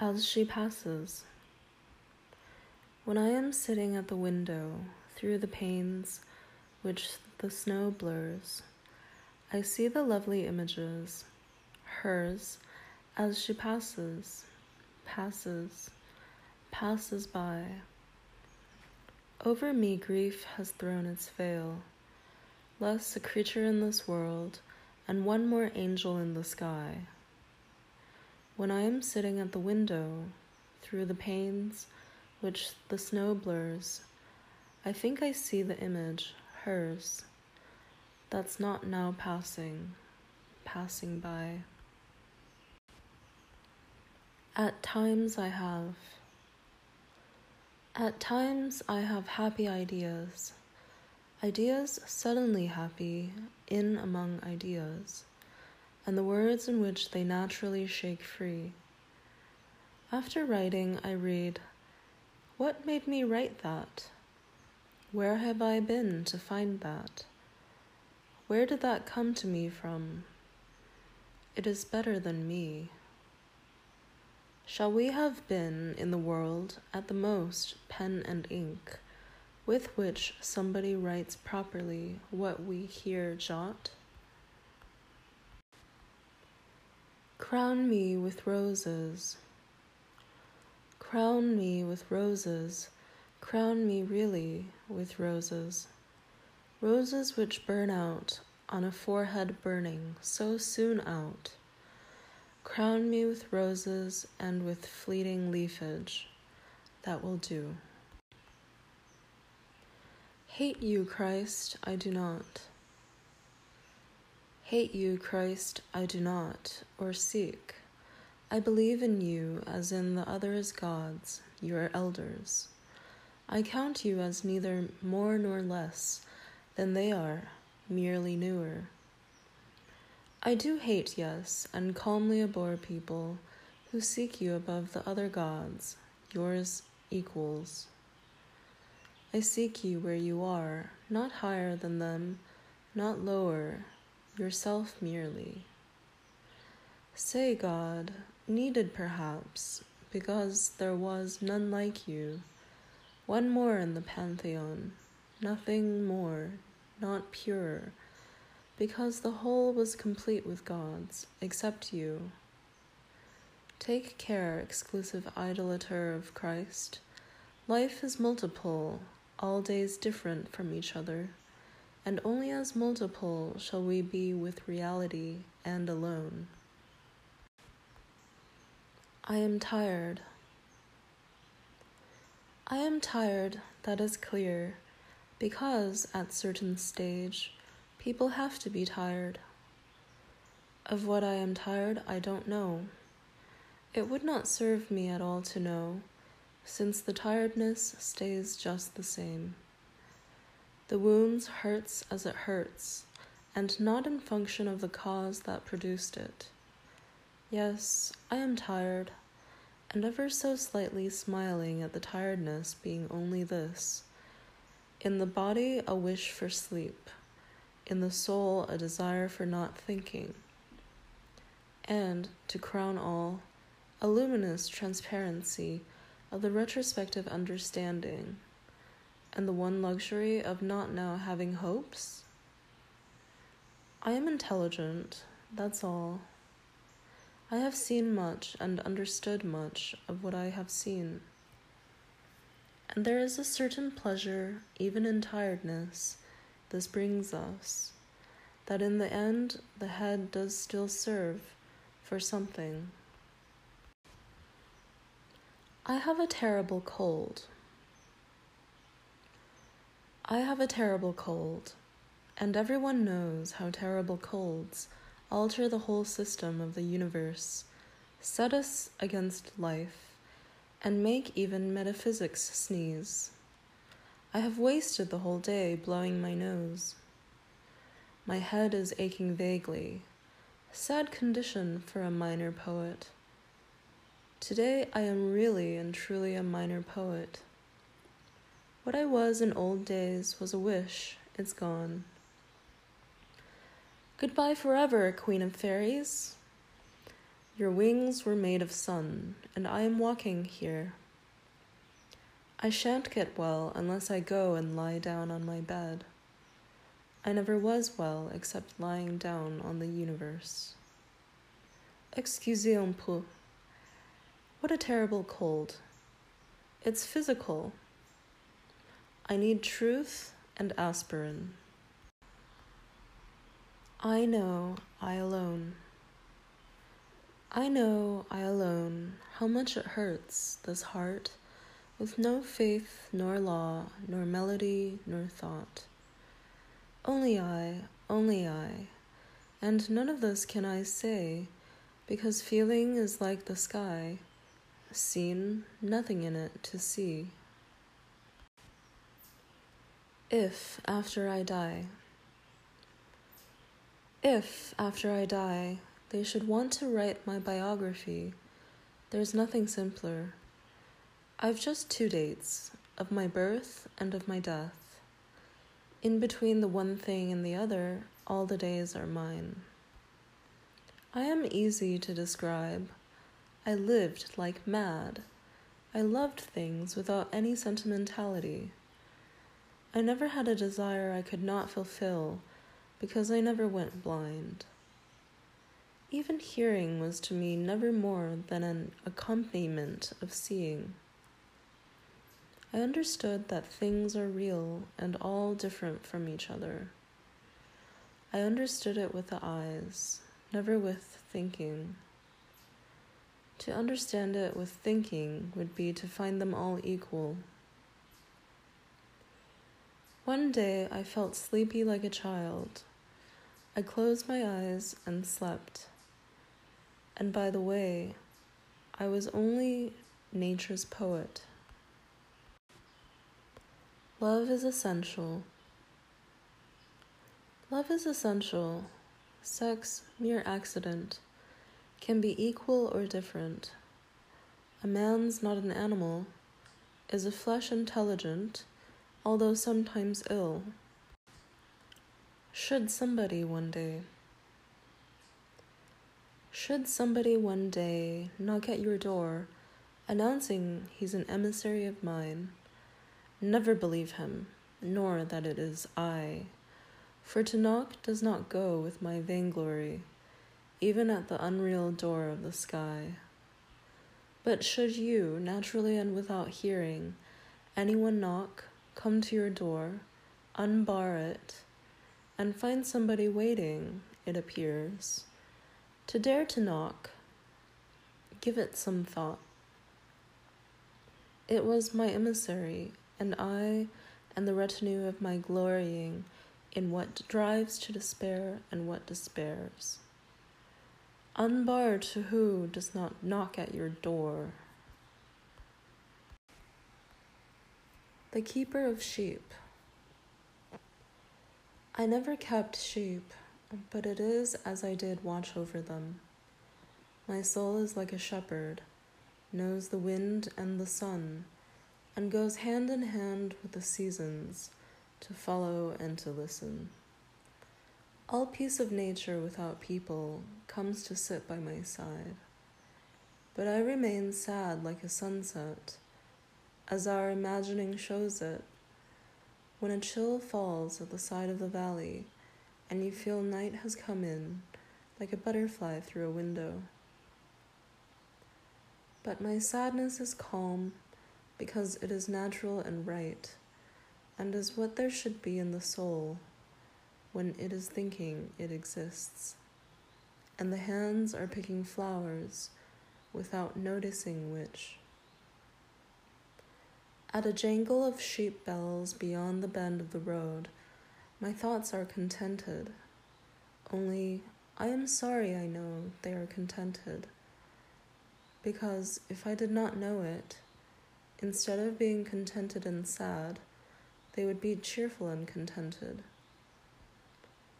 as she passes. When I am sitting at the window, through the panes which the snow blurs, I see the lovely images, hers, as she passes, passes, passes by. Over me, grief has thrown its veil, less a creature in this world, and one more angel in the sky. When I am sitting at the window, through the panes which the snow blurs, I think I see the image, hers, that's not now passing, passing by. At times I have. At times I have happy ideas. Ideas suddenly happy, in among ideas and the words in which they naturally shake free. After writing, I read, What made me write that? Where have I been to find that? Where did that come to me from? It is better than me. Shall we have been in the world at the most pen and ink, with which somebody writes properly what we here jot? Crown me with roses. Crown me with roses. Crown me really with roses. Roses which burn out on a forehead burning so soon out. Crown me with roses and with fleeting leafage. That will do. Hate you, Christ, I do not. Hate you, Christ, I do not, or seek. I believe in you as in the others gods, your elders. I count you as neither more nor less than they are, merely newer. I do hate, yes, and calmly abhor people who seek you above the other gods, yours equals. I seek you where you are, not higher than them, not lower, yourself merely. Say, God, needed perhaps, because there was none like you, one more in the pantheon, nothing more, not purer, because the whole was complete with gods, except you. Take care, exclusive idolater of Christ. Life is multiple, all days different from each other and only as multiple shall we be with reality and alone. I am tired. I am tired, that is clear, because at certain stage people have to be tired. Of what I am tired, I don't know. It would not serve me at all to know, since the tiredness stays just the same. The wounds hurts as it hurts, and not in function of the cause that produced it. Yes, I am tired, and ever so slightly smiling at the tiredness being only this. In the body, a wish for sleep, in the soul, a desire for not thinking. And, to crown all, a luminous transparency of the retrospective understanding and the one luxury of not now having hopes? I am intelligent, that's all. I have seen much and understood much of what I have seen. And there is a certain pleasure, even in tiredness, this brings us, that in the end the head does still serve for something. I have a terrible cold. I have a terrible cold, and everyone knows how terrible colds alter the whole system of the universe, set us against life, and make even metaphysics sneeze. I have wasted the whole day blowing my nose. My head is aching vaguely. Sad condition for a minor poet. Today I am really and truly a minor poet. What I was in old days was a wish, it's gone. Goodbye forever, Queen of Fairies. Your wings were made of sun, and I am walking here. I shan't get well unless I go and lie down on my bed. I never was well except lying down on the universe. Excusez un peu. What a terrible cold. It's physical. I need truth and aspirin. I know I alone. I know I alone how much it hurts, this heart, with no faith nor law, nor melody nor thought. Only I, only I, and none of this can I say, because feeling is like the sky, seen, nothing in it to see. If after I die, if after I die, they should want to write my biography, there's nothing simpler. I've just two dates of my birth and of my death. In between the one thing and the other, all the days are mine. I am easy to describe. I lived like mad. I loved things without any sentimentality. I never had a desire I could not fulfill because I never went blind. Even hearing was to me never more than an accompaniment of seeing. I understood that things are real and all different from each other. I understood it with the eyes, never with thinking. To understand it with thinking would be to find them all equal. One day I felt sleepy like a child. I closed my eyes and slept. And by the way, I was only nature's poet. Love is essential. Love is essential. Sex, mere accident, can be equal or different. A man's not an animal, is a flesh intelligent, although sometimes ill. Should somebody one day should somebody one day knock at your door, announcing he's an emissary of mine, never believe him, nor that it is I. For to knock does not go with my vainglory, even at the unreal door of the sky. But should you, naturally and without hearing, anyone knock, come to your door, unbar it, and find somebody waiting, it appears, to dare to knock, give it some thought. It was my emissary, and I and the retinue of my glorying in what drives to despair and what despairs. Unbar to who does not knock at your door. The Keeper of Sheep. I never kept sheep but it is as I did watch over them. My soul is like a shepherd, knows the wind and the sun, and goes hand in hand with the seasons to follow and to listen. All peace of nature without people comes to sit by my side, but I remain sad like a sunset, as our imagining shows it, when a chill falls at the side of the valley and you feel night has come in like a butterfly through a window. But my sadness is calm because it is natural and right, and is what there should be in the soul when it is thinking it exists. And the hands are picking flowers without noticing which. At a jangle of sheep bells beyond the bend of the road, my thoughts are contented, only I am sorry I know they are contented. Because if I did not know it, instead of being contented and sad, they would be cheerful and contented.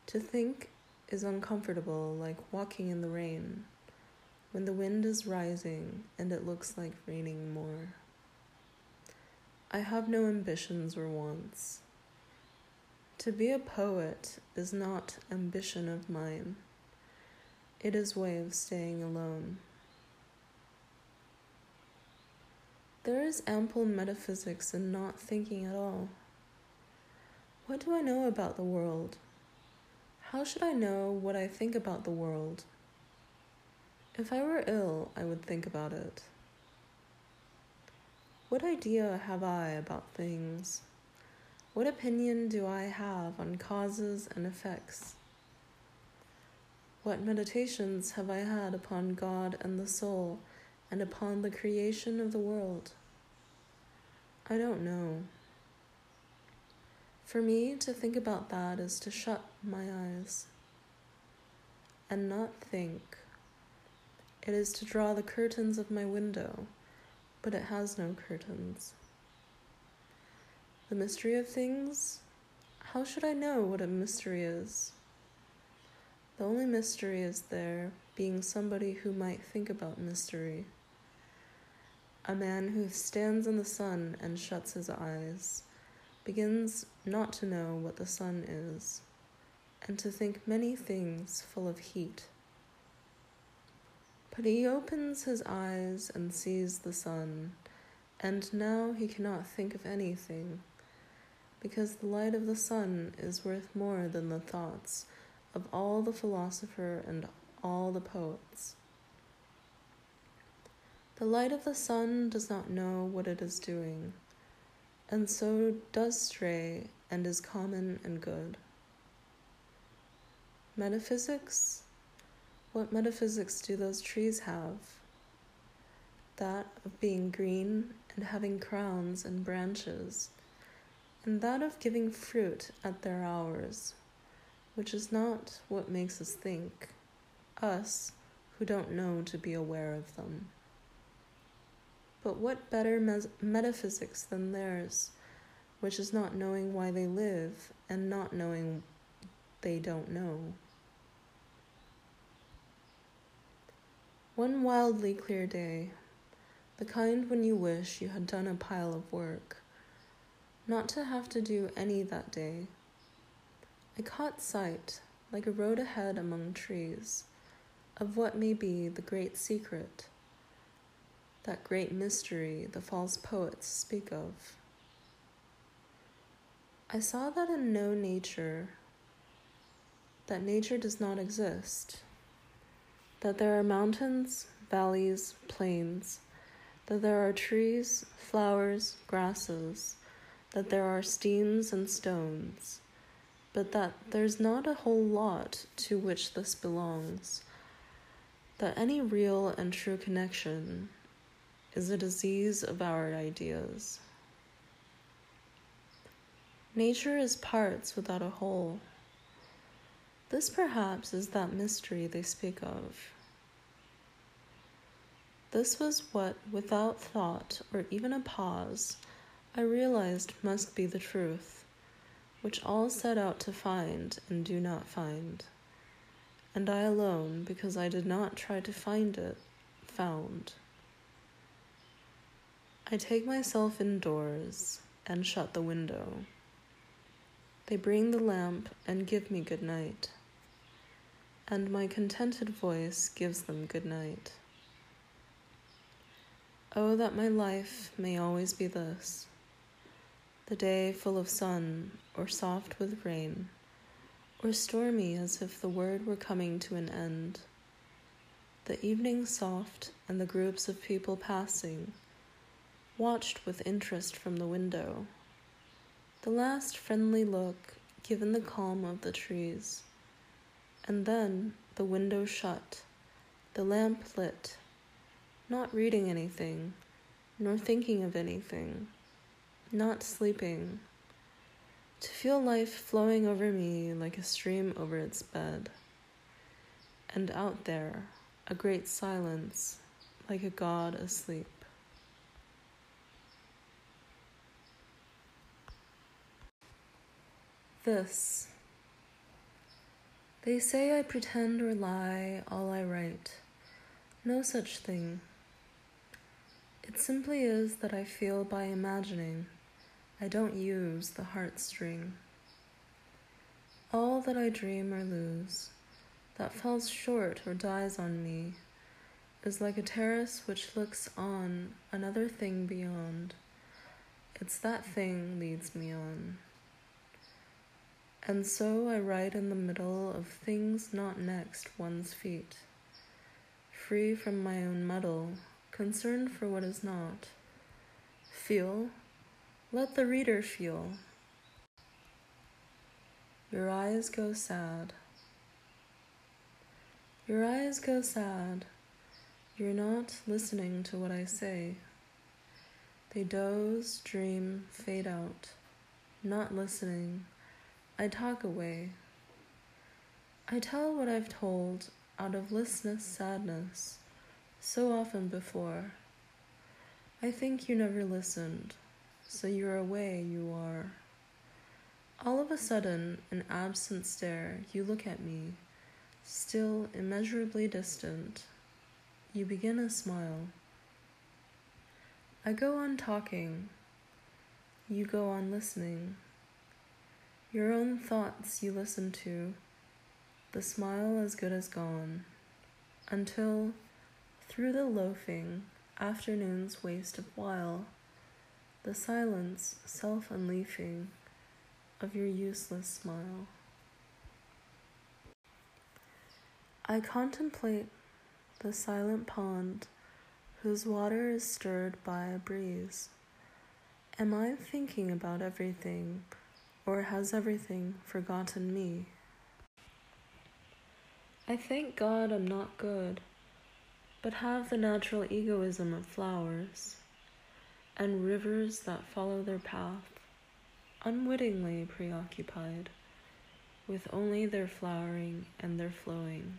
To think is uncomfortable, like walking in the rain, when the wind is rising and it looks like raining more. I have no ambitions or wants. To be a poet is not ambition of mine. It is way of staying alone. There is ample metaphysics in not thinking at all. What do I know about the world? How should I know what I think about the world? If I were ill, I would think about it. What idea have I about things? What opinion do I have on causes and effects? What meditations have I had upon God and the soul and upon the creation of the world? I don't know. For me to think about that is to shut my eyes and not think. It is to draw the curtains of my window, but it has no curtains. The mystery of things? How should I know what a mystery is? The only mystery is there being somebody who might think about mystery. A man who stands in the sun and shuts his eyes begins not to know what the sun is, and to think many things full of heat. But he opens his eyes and sees the sun, and now he cannot think of anything because the light of the sun is worth more than the thoughts of all the philosopher and all the poets. The light of the sun does not know what it is doing, and so does stray and is common and good. Metaphysics? What metaphysics do those trees have? That of being green and having crowns and branches and that of giving fruit at their hours, which is not what makes us think, us who don't know to be aware of them. But what better mes- metaphysics than theirs, which is not knowing why they live and not knowing they don't know? One wildly clear day, the kind when you wish you had done a pile of work not to have to do any that day. I caught sight, like a road ahead among trees, of what may be the great secret, that great mystery the false poets speak of. I saw that in no nature, that nature does not exist, that there are mountains, valleys, plains, that there are trees, flowers, grasses, that there are steams and stones, but that there's not a whole lot to which this belongs, that any real and true connection is a disease of our ideas. Nature is parts without a whole. This perhaps is that mystery they speak of. This was what, without thought or even a pause, I realized must be the truth, which all set out to find and do not find. And I alone, because I did not try to find it, found. I take myself indoors and shut the window. They bring the lamp and give me good night, and my contented voice gives them good night. Oh, that my life may always be this the day full of sun, or soft with rain, or stormy as if the word were coming to an end. The evening soft, and the groups of people passing, watched with interest from the window. The last friendly look given the calm of the trees, and then the window shut, the lamp lit, not reading anything, nor thinking of anything not sleeping, to feel life flowing over me like a stream over its bed, and out there, a great silence like a god asleep. This. They say I pretend or lie all I write. No such thing. It simply is that I feel by imagining I don't use the heartstring. All that I dream or lose, that falls short or dies on me, is like a terrace which looks on another thing beyond. It's that thing leads me on. And so I ride in the middle of things not next one's feet, free from my own muddle, concerned for what is not. Feel, let the reader feel. Your eyes go sad. Your eyes go sad. You're not listening to what I say. They doze, dream, fade out. Not listening. I talk away. I tell what I've told out of listless sadness so often before. I think you never listened, so you're away, you are. All of a sudden, an absent stare, you look at me Still immeasurably distant, you begin a smile. I go on talking, you go on listening. Your own thoughts you listen to, the smile as good as gone, until, through the loafing afternoon's waste of while, the silence self unleafing of your useless smile. I contemplate the silent pond whose water is stirred by a breeze. Am I thinking about everything, or has everything forgotten me? I thank God I'm not good, but have the natural egoism of flowers, and rivers that follow their path, unwittingly preoccupied with only their flowering and their flowing.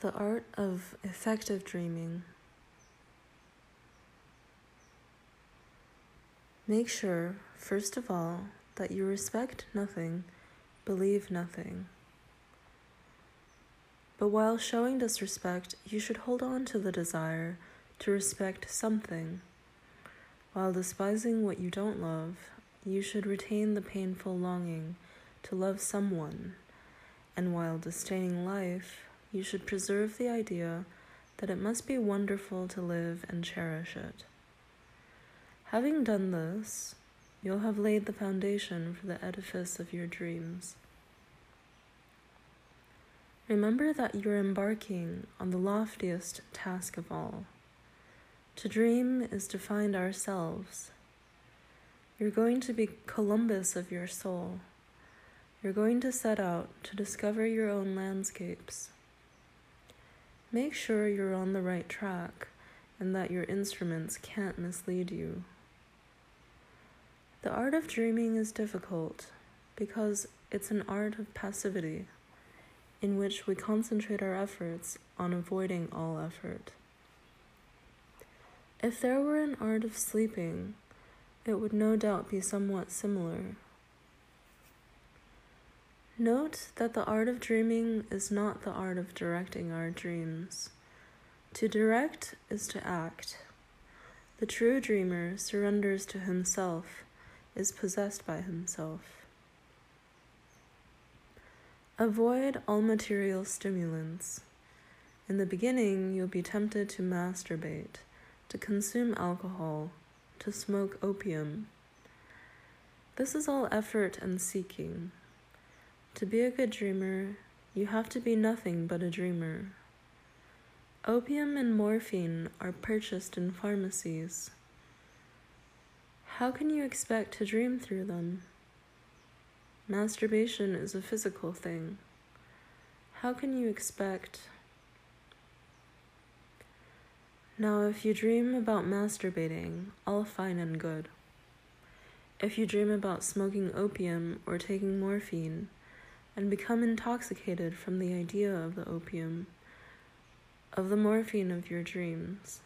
The art of effective dreaming. Make sure, first of all, that you respect nothing, believe nothing. But while showing disrespect, you should hold on to the desire to respect something. While despising what you don't love, you should retain the painful longing to love someone. And while disdaining life, you should preserve the idea that it must be wonderful to live and cherish it. Having done this, you'll have laid the foundation for the edifice of your dreams. Remember that you're embarking on the loftiest task of all. To dream is to find ourselves. You're going to be Columbus of your soul. You're going to set out to discover your own landscapes. Make sure you're on the right track and that your instruments can't mislead you. The art of dreaming is difficult because it's an art of passivity in which we concentrate our efforts on avoiding all effort. If there were an art of sleeping, it would no doubt be somewhat similar. Note that the art of dreaming is not the art of directing our dreams. To direct is to act. The true dreamer surrenders to himself, is possessed by himself. Avoid all material stimulants. In the beginning, you'll be tempted to masturbate, to consume alcohol, to smoke opium. This is all effort and seeking. To be a good dreamer, you have to be nothing but a dreamer. Opium and morphine are purchased in pharmacies. How can you expect to dream through them? Masturbation is a physical thing. How can you expect? Now, if you dream about masturbating, all fine and good. If you dream about smoking opium or taking morphine, and become intoxicated from the idea of the opium, of the morphine of your dreams,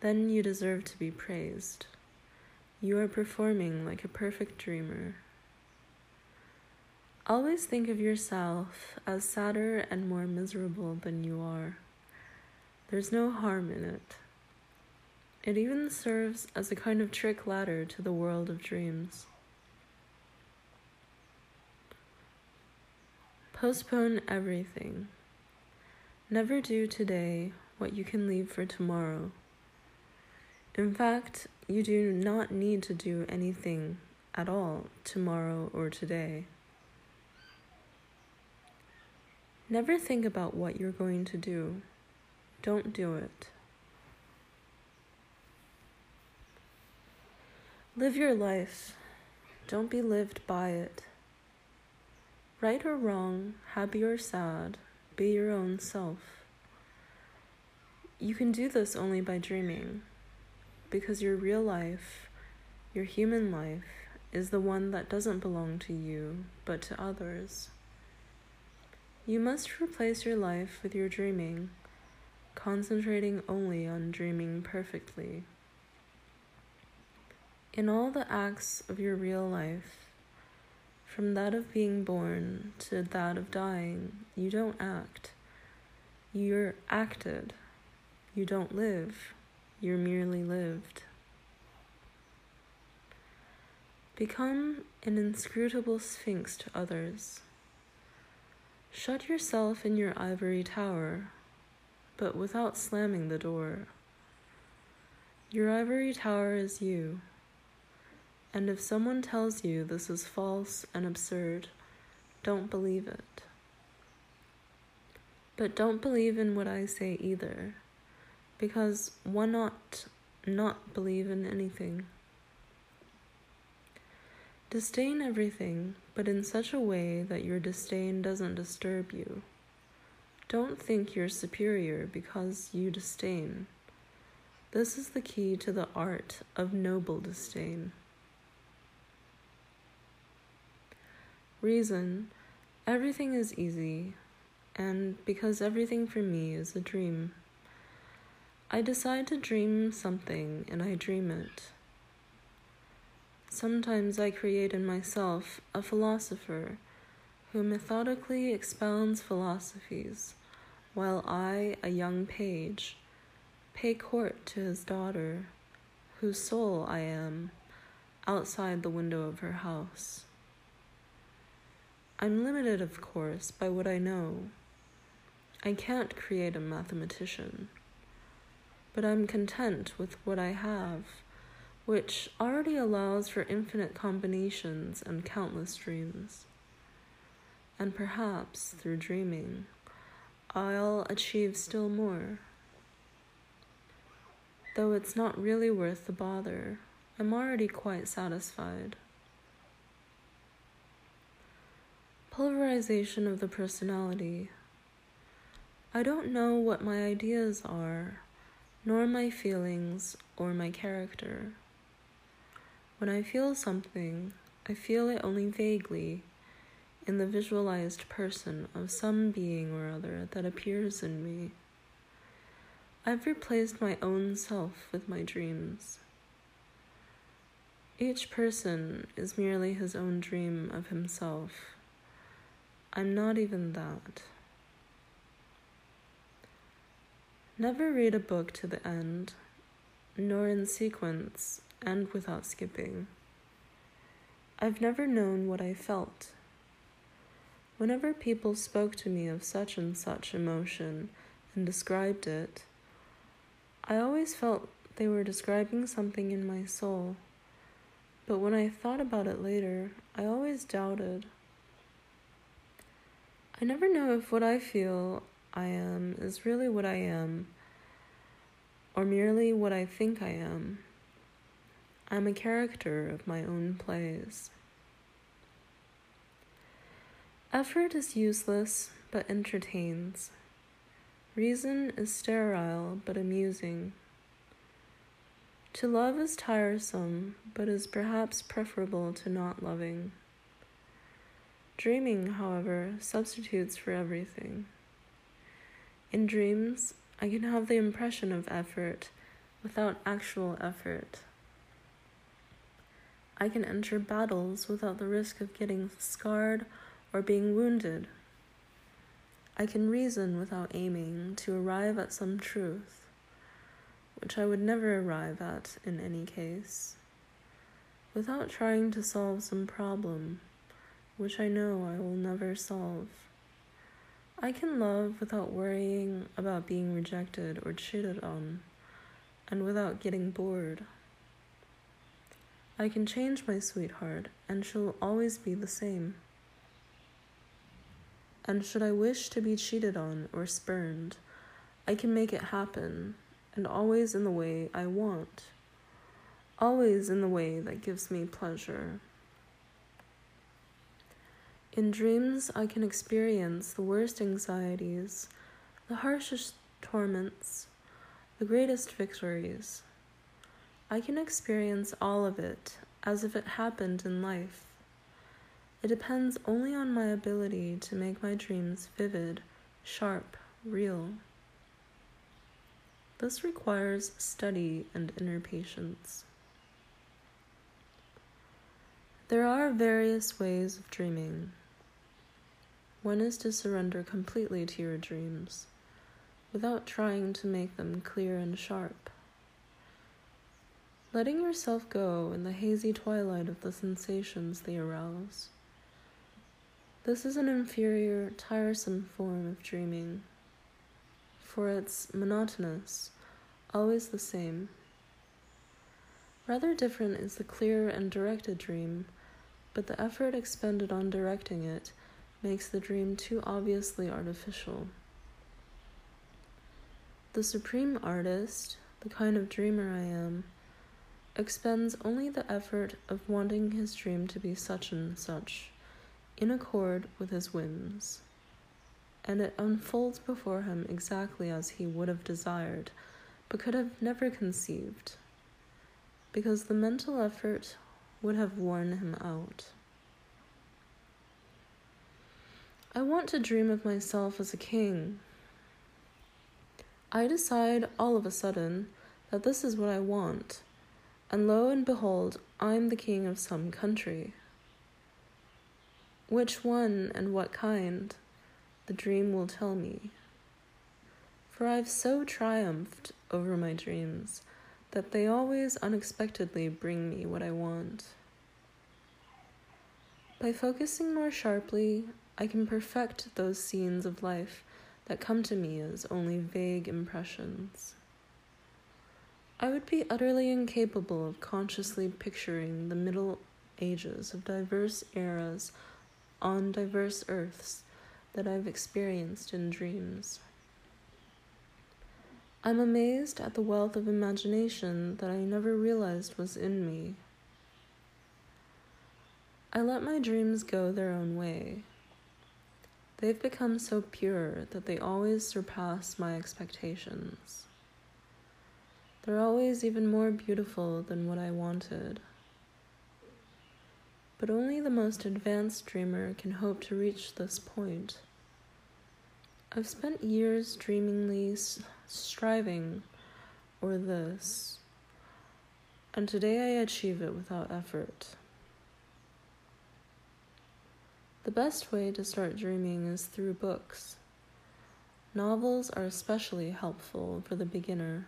then you deserve to be praised. You are performing like a perfect dreamer. Always think of yourself as sadder and more miserable than you are. There's no harm in it. It even serves as a kind of trick ladder to the world of dreams. Postpone everything. Never do today what you can leave for tomorrow. In fact, you do not need to do anything at all tomorrow or today. Never think about what you're going to do. Don't do it. Live your life. Don't be lived by it. Right or wrong, happy or sad, be your own self. You can do this only by dreaming, because your real life, your human life, is the one that doesn't belong to you, but to others. You must replace your life with your dreaming, concentrating only on dreaming perfectly. In all the acts of your real life, from that of being born to that of dying, you don't act. You're acted. You don't live. You're merely lived. Become an inscrutable sphinx to others. Shut yourself in your ivory tower, but without slamming the door. Your ivory tower is you, and if someone tells you this is false and absurd, don't believe it. But don't believe in what I say either, because why not not believe in anything? Disdain everything, but in such a way that your disdain doesn't disturb you. Don't think you're superior because you disdain. This is the key to the art of noble disdain. Reason everything is easy, and because everything for me is a dream. I decide to dream something and I dream it. Sometimes I create in myself a philosopher who methodically expounds philosophies, while I, a young page, pay court to his daughter, whose soul I am, outside the window of her house. I'm limited, of course, by what I know. I can't create a mathematician, but I'm content with what I have which already allows for infinite combinations and countless dreams. And perhaps through dreaming, I'll achieve still more. Though it's not really worth the bother, I'm already quite satisfied. Pulverization of the personality. I don't know what my ideas are, nor my feelings or my character. When I feel something, I feel it only vaguely in the visualized person of some being or other that appears in me. I've replaced my own self with my dreams. Each person is merely his own dream of himself. I'm not even that. Never read a book to the end, nor in sequence and without skipping. I've never known what I felt. Whenever people spoke to me of such and such emotion and described it, I always felt they were describing something in my soul. But when I thought about it later, I always doubted. I never know if what I feel I am is really what I am, or merely what I think I am. I'm a character of my own plays. Effort is useless but entertains. Reason is sterile but amusing. To love is tiresome, but is perhaps preferable to not loving. Dreaming, however, substitutes for everything. In dreams, I can have the impression of effort without actual effort. I can enter battles without the risk of getting scarred or being wounded. I can reason without aiming to arrive at some truth, which I would never arrive at in any case, without trying to solve some problem, which I know I will never solve. I can love without worrying about being rejected or cheated on, and without getting bored. I can change my sweetheart, and she'll always be the same. And should I wish to be cheated on or spurned, I can make it happen, and always in the way I want, always in the way that gives me pleasure. In dreams, I can experience the worst anxieties, the harshest torments, the greatest victories. I can experience all of it as if it happened in life. It depends only on my ability to make my dreams vivid, sharp, real. This requires study and inner patience. There are various ways of dreaming. One is to surrender completely to your dreams without trying to make them clear and sharp. Letting yourself go in the hazy twilight of the sensations they arouse. This is an inferior, tiresome form of dreaming, for it's monotonous, always the same. Rather different is the clear and directed dream, but the effort expended on directing it makes the dream too obviously artificial. The supreme artist, the kind of dreamer I am, expends only the effort of wanting his dream to be such and such, in accord with his whims, and it unfolds before him exactly as he would have desired, but could have never conceived, because the mental effort would have worn him out. I want to dream of myself as a king. I decide all of a sudden that this is what I want, and lo and behold, I'm the king of some country. Which one and what kind, the dream will tell me. For I've so triumphed over my dreams that they always unexpectedly bring me what I want. By focusing more sharply I can perfect those scenes of life that come to me as only vague impressions. I would be utterly incapable of consciously picturing the Middle Ages of diverse eras on diverse earths that I've experienced in dreams. I'm amazed at the wealth of imagination that I never realized was in me. I let my dreams go their own way. They've become so pure that they always surpass my expectations. They're always even more beautiful than what I wanted. But only the most advanced dreamer can hope to reach this point. I've spent years dreamingly striving for this, and today I achieve it without effort. The best way to start dreaming is through books. Novels are especially helpful for the beginner.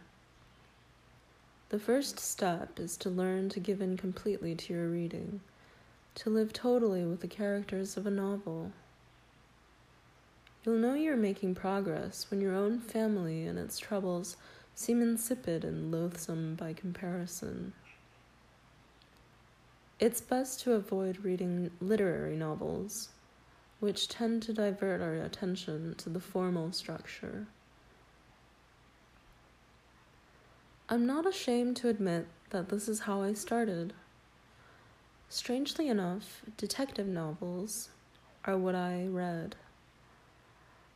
The first step is to learn to give in completely to your reading, to live totally with the characters of a novel. You'll know you're making progress when your own family and its troubles seem insipid and loathsome by comparison. It's best to avoid reading literary novels, which tend to divert our attention to the formal structure. I'm not ashamed to admit that this is how I started. Strangely enough, detective novels are what I read.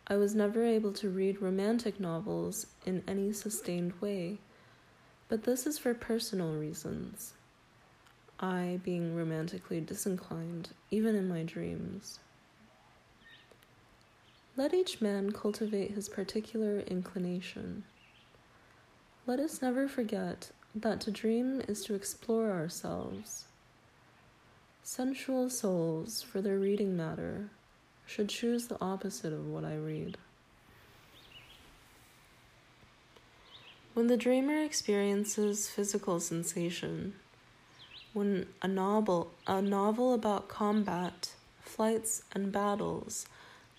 I was never able to read romantic novels in any sustained way, but this is for personal reasons. I being romantically disinclined, even in my dreams. Let each man cultivate his particular inclination. Let us never forget that to dream is to explore ourselves. Sensual souls, for their reading matter, should choose the opposite of what I read. When the dreamer experiences physical sensation, when a novel, a novel about combat, flights, and battles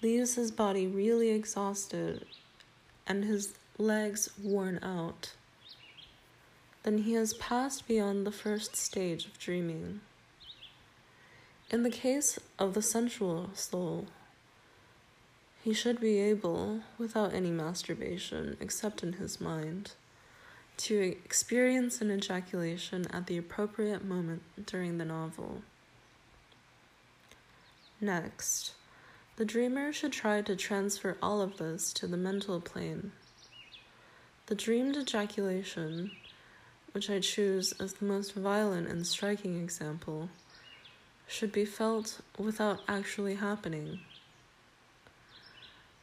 leaves his body really exhausted and his legs worn out, then he has passed beyond the first stage of dreaming. In the case of the sensual soul, he should be able, without any masturbation except in his mind, to experience an ejaculation at the appropriate moment during the novel. Next, the dreamer should try to transfer all of this to the mental plane. The dreamed ejaculation, which I choose as the most violent and striking example, should be felt without actually happening.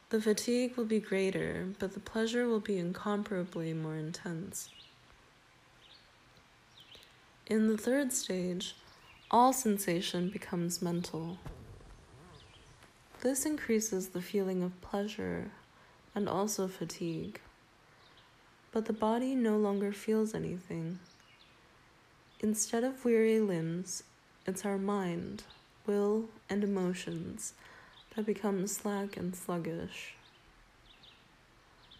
The fatigue will be greater, but the pleasure will be incomparably more intense. In the third stage, all sensation becomes mental. This increases the feeling of pleasure and also fatigue, but the body no longer feels anything. Instead of weary limbs, it's our mind, will, and emotions that become slack and sluggish.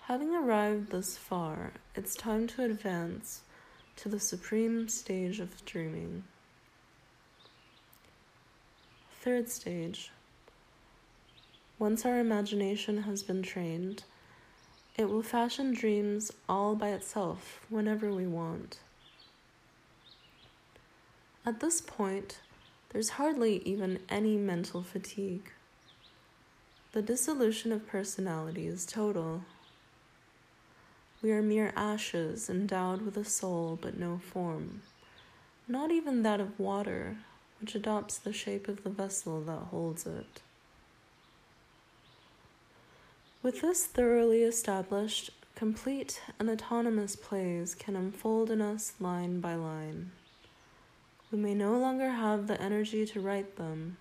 Having arrived thus far, it's time to advance to the supreme stage of dreaming. Third stage. Once our imagination has been trained, it will fashion dreams all by itself whenever we want. At this point, there's hardly even any mental fatigue. The dissolution of personality is total. We are mere ashes endowed with a soul but no form, not even that of water, which adopts the shape of the vessel that holds it. With this thoroughly established, complete and autonomous plays can unfold in us line by line. We may no longer have the energy to write them,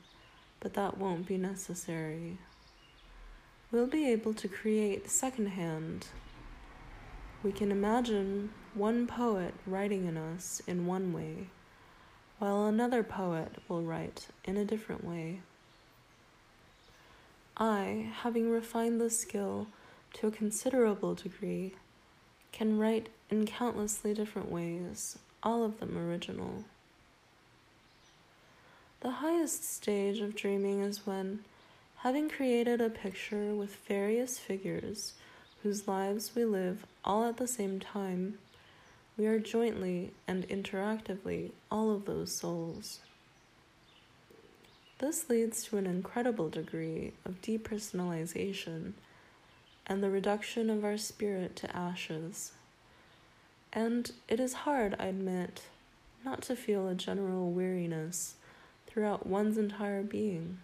but that won't be necessary we'll be able to create secondhand. We can imagine one poet writing in us in one way, while another poet will write in a different way. I, having refined this skill to a considerable degree, can write in countlessly different ways, all of them original. The highest stage of dreaming is when Having created a picture with various figures whose lives we live all at the same time, we are jointly and interactively all of those souls. This leads to an incredible degree of depersonalization and the reduction of our spirit to ashes. And it is hard, I admit, not to feel a general weariness throughout one's entire being.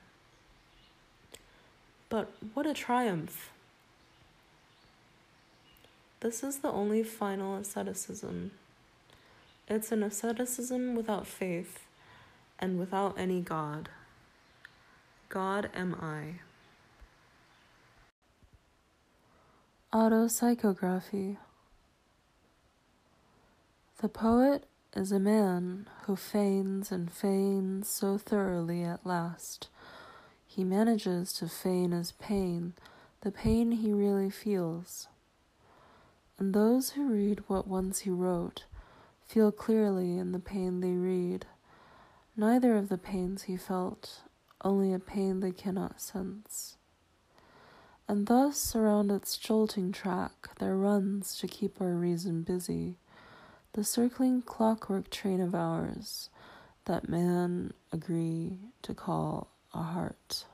But what a triumph! This is the only final asceticism. It's an asceticism without faith and without any God. God am I. Autopsychography The poet is a man who feigns and feigns so thoroughly at last he manages to feign as pain the pain he really feels. And those who read what once he wrote feel clearly in the pain they read, neither of the pains he felt, only a pain they cannot sense. And thus around its jolting track there runs to keep our reason busy the circling clockwork train of ours that man agree to call a heart.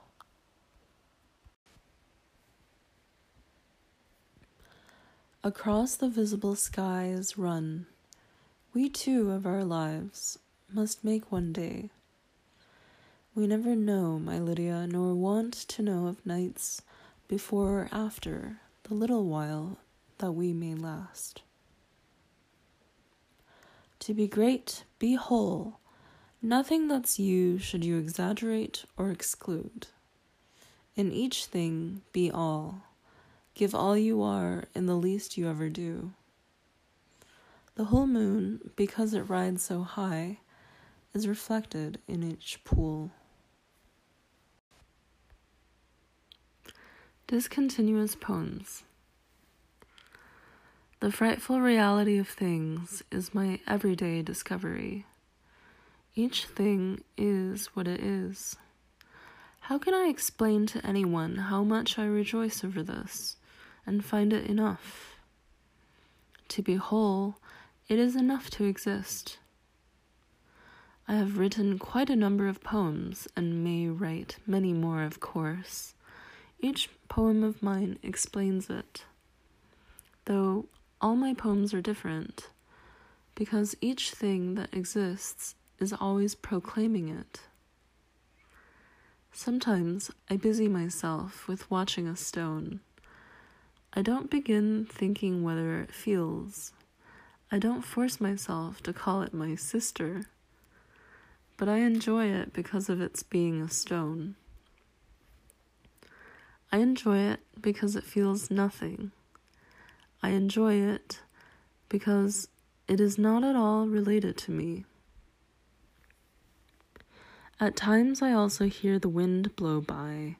Across the visible skies run. We too of our lives must make one day. We never know, my Lydia, nor want to know of nights before or after the little while that we may last. To be great, be whole, Nothing that's you should you exaggerate or exclude. In each thing, be all. Give all you are in the least you ever do. The whole moon, because it rides so high, is reflected in each pool. Discontinuous poems. The frightful reality of things is my everyday discovery. Each thing is what it is. How can I explain to anyone how much I rejoice over this and find it enough? To be whole, it is enough to exist. I have written quite a number of poems and may write many more, of course. Each poem of mine explains it, though all my poems are different, because each thing that exists is always proclaiming it. Sometimes I busy myself with watching a stone. I don't begin thinking whether it feels. I don't force myself to call it my sister, but I enjoy it because of its being a stone. I enjoy it because it feels nothing. I enjoy it because it is not at all related to me. At times I also hear the wind blow by,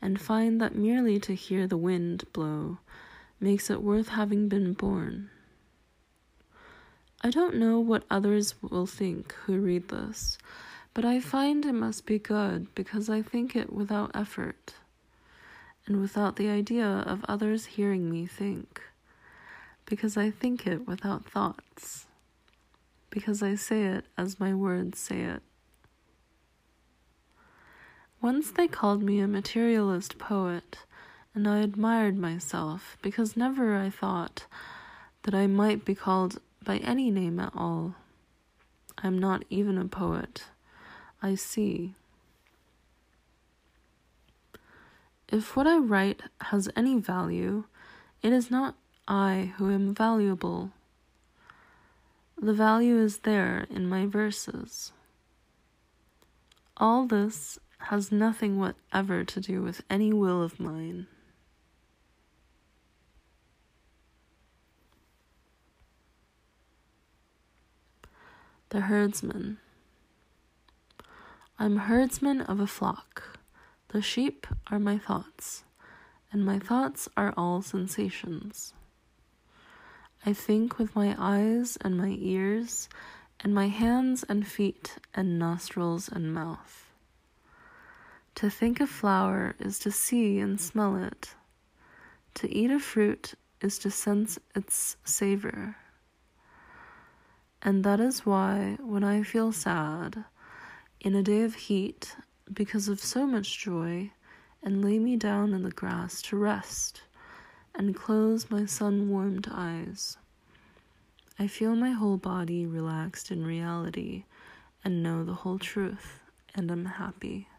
and find that merely to hear the wind blow makes it worth having been born. I don't know what others will think who read this, but I find it must be good because I think it without effort and without the idea of others hearing me think, because I think it without thoughts, because I say it as my words say it. Once they called me a materialist poet, and I admired myself because never I thought that I might be called by any name at all. I am not even a poet. I see. If what I write has any value, it is not I who am valuable. The value is there in my verses. All this has nothing whatever to do with any will of mine. The herdsman. I'm herdsman of a flock. The sheep are my thoughts, and my thoughts are all sensations. I think with my eyes and my ears, and my hands and feet, and nostrils and mouth. To think a flower is to see and smell it. To eat a fruit is to sense its savor. And that is why, when I feel sad, in a day of heat, because of so much joy, and lay me down in the grass to rest, and close my sun warmed eyes. I feel my whole body relaxed in reality, and know the whole truth, and am happy.